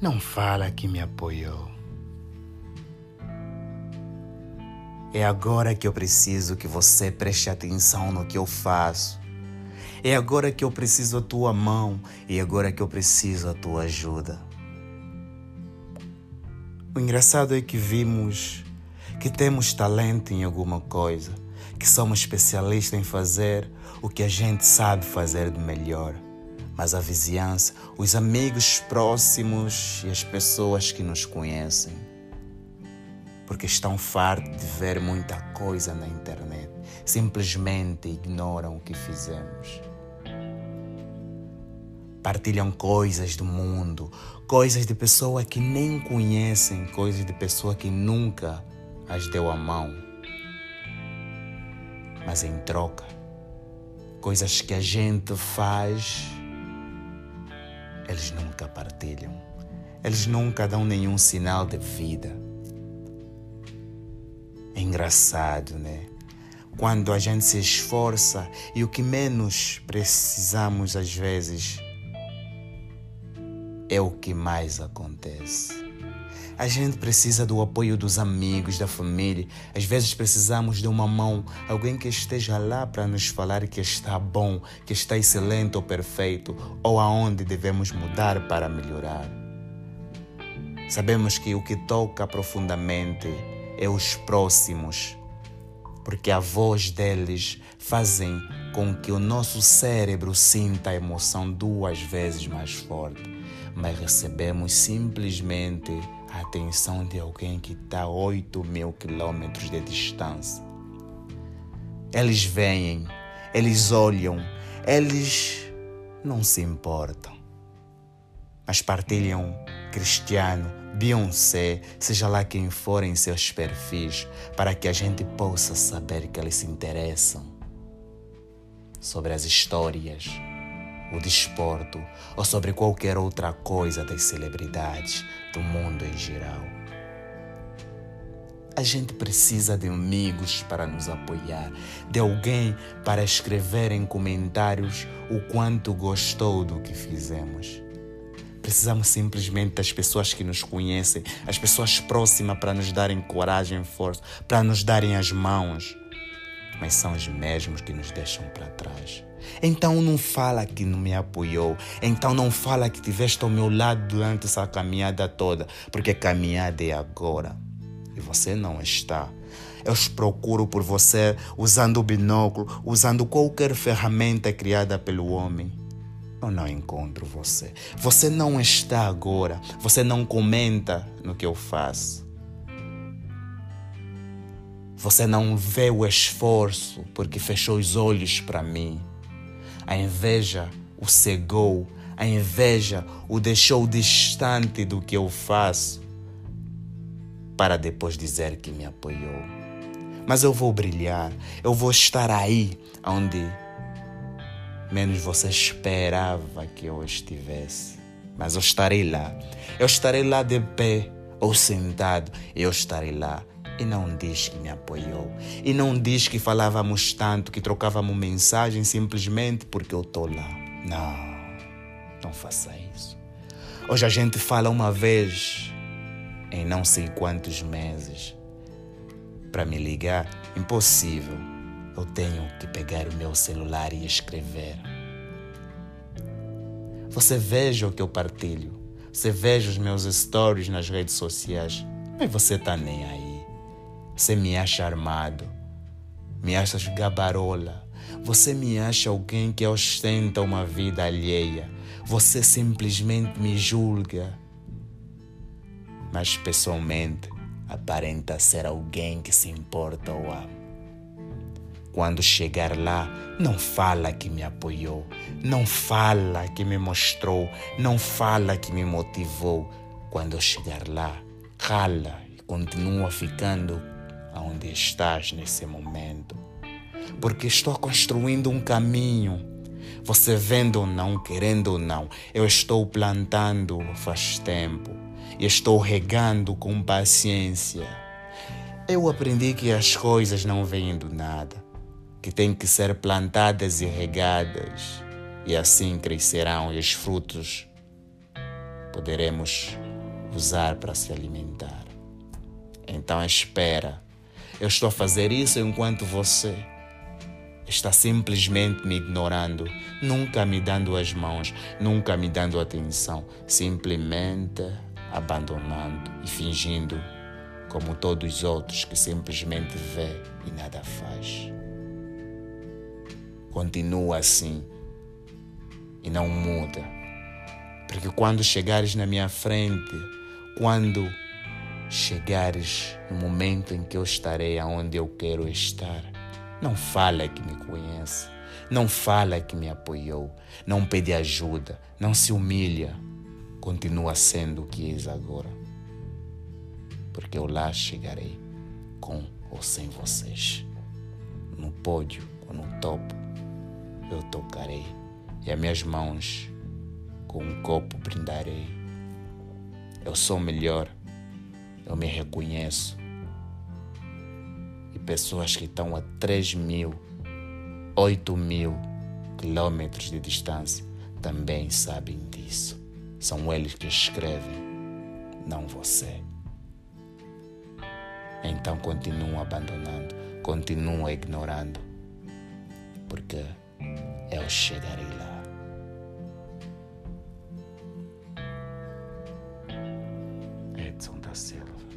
Não fala que me apoiou. É agora que eu preciso que você preste atenção no que eu faço. É agora que eu preciso a tua mão e é agora que eu preciso a tua ajuda. O engraçado é que vimos que temos talento em alguma coisa, que somos especialistas em fazer o que a gente sabe fazer de melhor mas a vizinhança, os amigos próximos e as pessoas que nos conhecem. Porque estão fartos de ver muita coisa na internet, simplesmente ignoram o que fizemos. Partilham coisas do mundo, coisas de pessoa que nem conhecem, coisas de pessoa que nunca as deu a mão. Mas em troca, coisas que a gente faz eles nunca partilham. Eles nunca dão nenhum sinal de vida. É engraçado, né? Quando a gente se esforça e o que menos precisamos às vezes é o que mais acontece. A gente precisa do apoio dos amigos, da família. Às vezes precisamos de uma mão, alguém que esteja lá para nos falar que está bom, que está excelente ou perfeito, ou aonde devemos mudar para melhorar. Sabemos que o que toca profundamente é os próximos, porque a voz deles fazem com que o nosso cérebro sinta a emoção duas vezes mais forte, mas recebemos simplesmente a atenção de alguém que está a 8 mil quilômetros de distância. Eles vêm, eles olham, eles não se importam, mas partilham Cristiano, Beyoncé, seja lá quem for em seus perfis, para que a gente possa saber que eles se interessam sobre as histórias o desporto ou sobre qualquer outra coisa das celebridades do mundo em geral. A gente precisa de amigos para nos apoiar, de alguém para escrever em comentários o quanto gostou do que fizemos. Precisamos simplesmente das pessoas que nos conhecem, as pessoas próximas para nos darem coragem e força, para nos darem as mãos. Mas são os mesmos que nos deixam para trás. Então não fala que não me apoiou. Então não fala que estiveste ao meu lado durante essa caminhada toda, porque a caminhada é agora e você não está. Eu procuro por você usando o binóculo, usando qualquer ferramenta criada pelo homem. Eu não encontro você. Você não está agora. Você não comenta no que eu faço. Você não vê o esforço porque fechou os olhos para mim. A inveja o cegou, a inveja o deixou distante do que eu faço, para depois dizer que me apoiou. Mas eu vou brilhar, eu vou estar aí onde menos você esperava que eu estivesse. Mas eu estarei lá, eu estarei lá de pé ou sentado, eu estarei lá e não diz que me apoiou. E não diz que falávamos tanto, que trocávamos mensagem simplesmente porque eu estou lá. Não, não faça isso. Hoje a gente fala uma vez em não sei quantos meses. Para me ligar, impossível. Eu tenho que pegar o meu celular e escrever. Você veja o que eu partilho. Você veja os meus stories nas redes sociais. Mas você tá nem aí. Você me acha armado, me acha gabarola. Você me acha alguém que ostenta uma vida alheia. Você simplesmente me julga. Mas pessoalmente aparenta ser alguém que se importa ou ama. Quando chegar lá, não fala que me apoiou, não fala que me mostrou, não fala que me motivou. Quando chegar lá, rala e continua ficando aonde estás nesse momento. Porque estou construindo um caminho. Você vendo ou não, querendo ou não, eu estou plantando faz tempo e estou regando com paciência. Eu aprendi que as coisas não vêm do nada, que têm que ser plantadas e regadas, e assim crescerão e os frutos poderemos usar para se alimentar. Então espera. Eu estou a fazer isso enquanto você está simplesmente me ignorando, nunca me dando as mãos, nunca me dando atenção, simplesmente abandonando e fingindo como todos os outros que simplesmente vê e nada faz. Continua assim e não muda. Porque quando chegares na minha frente, quando chegares no momento em que eu estarei aonde eu quero estar, não fala que me conhece, não fala que me apoiou, não pede ajuda, não se humilha, continua sendo o que és agora. Porque eu lá chegarei com ou sem vocês. No pódio ou no topo, eu tocarei e as minhas mãos com um copo brindarei. Eu sou melhor, eu me reconheço pessoas que estão a 3 mil, 8 mil quilômetros de distância também sabem disso. São eles que escrevem, não você. Então continuam abandonando, continuam ignorando, porque eu chegarei lá. Silva.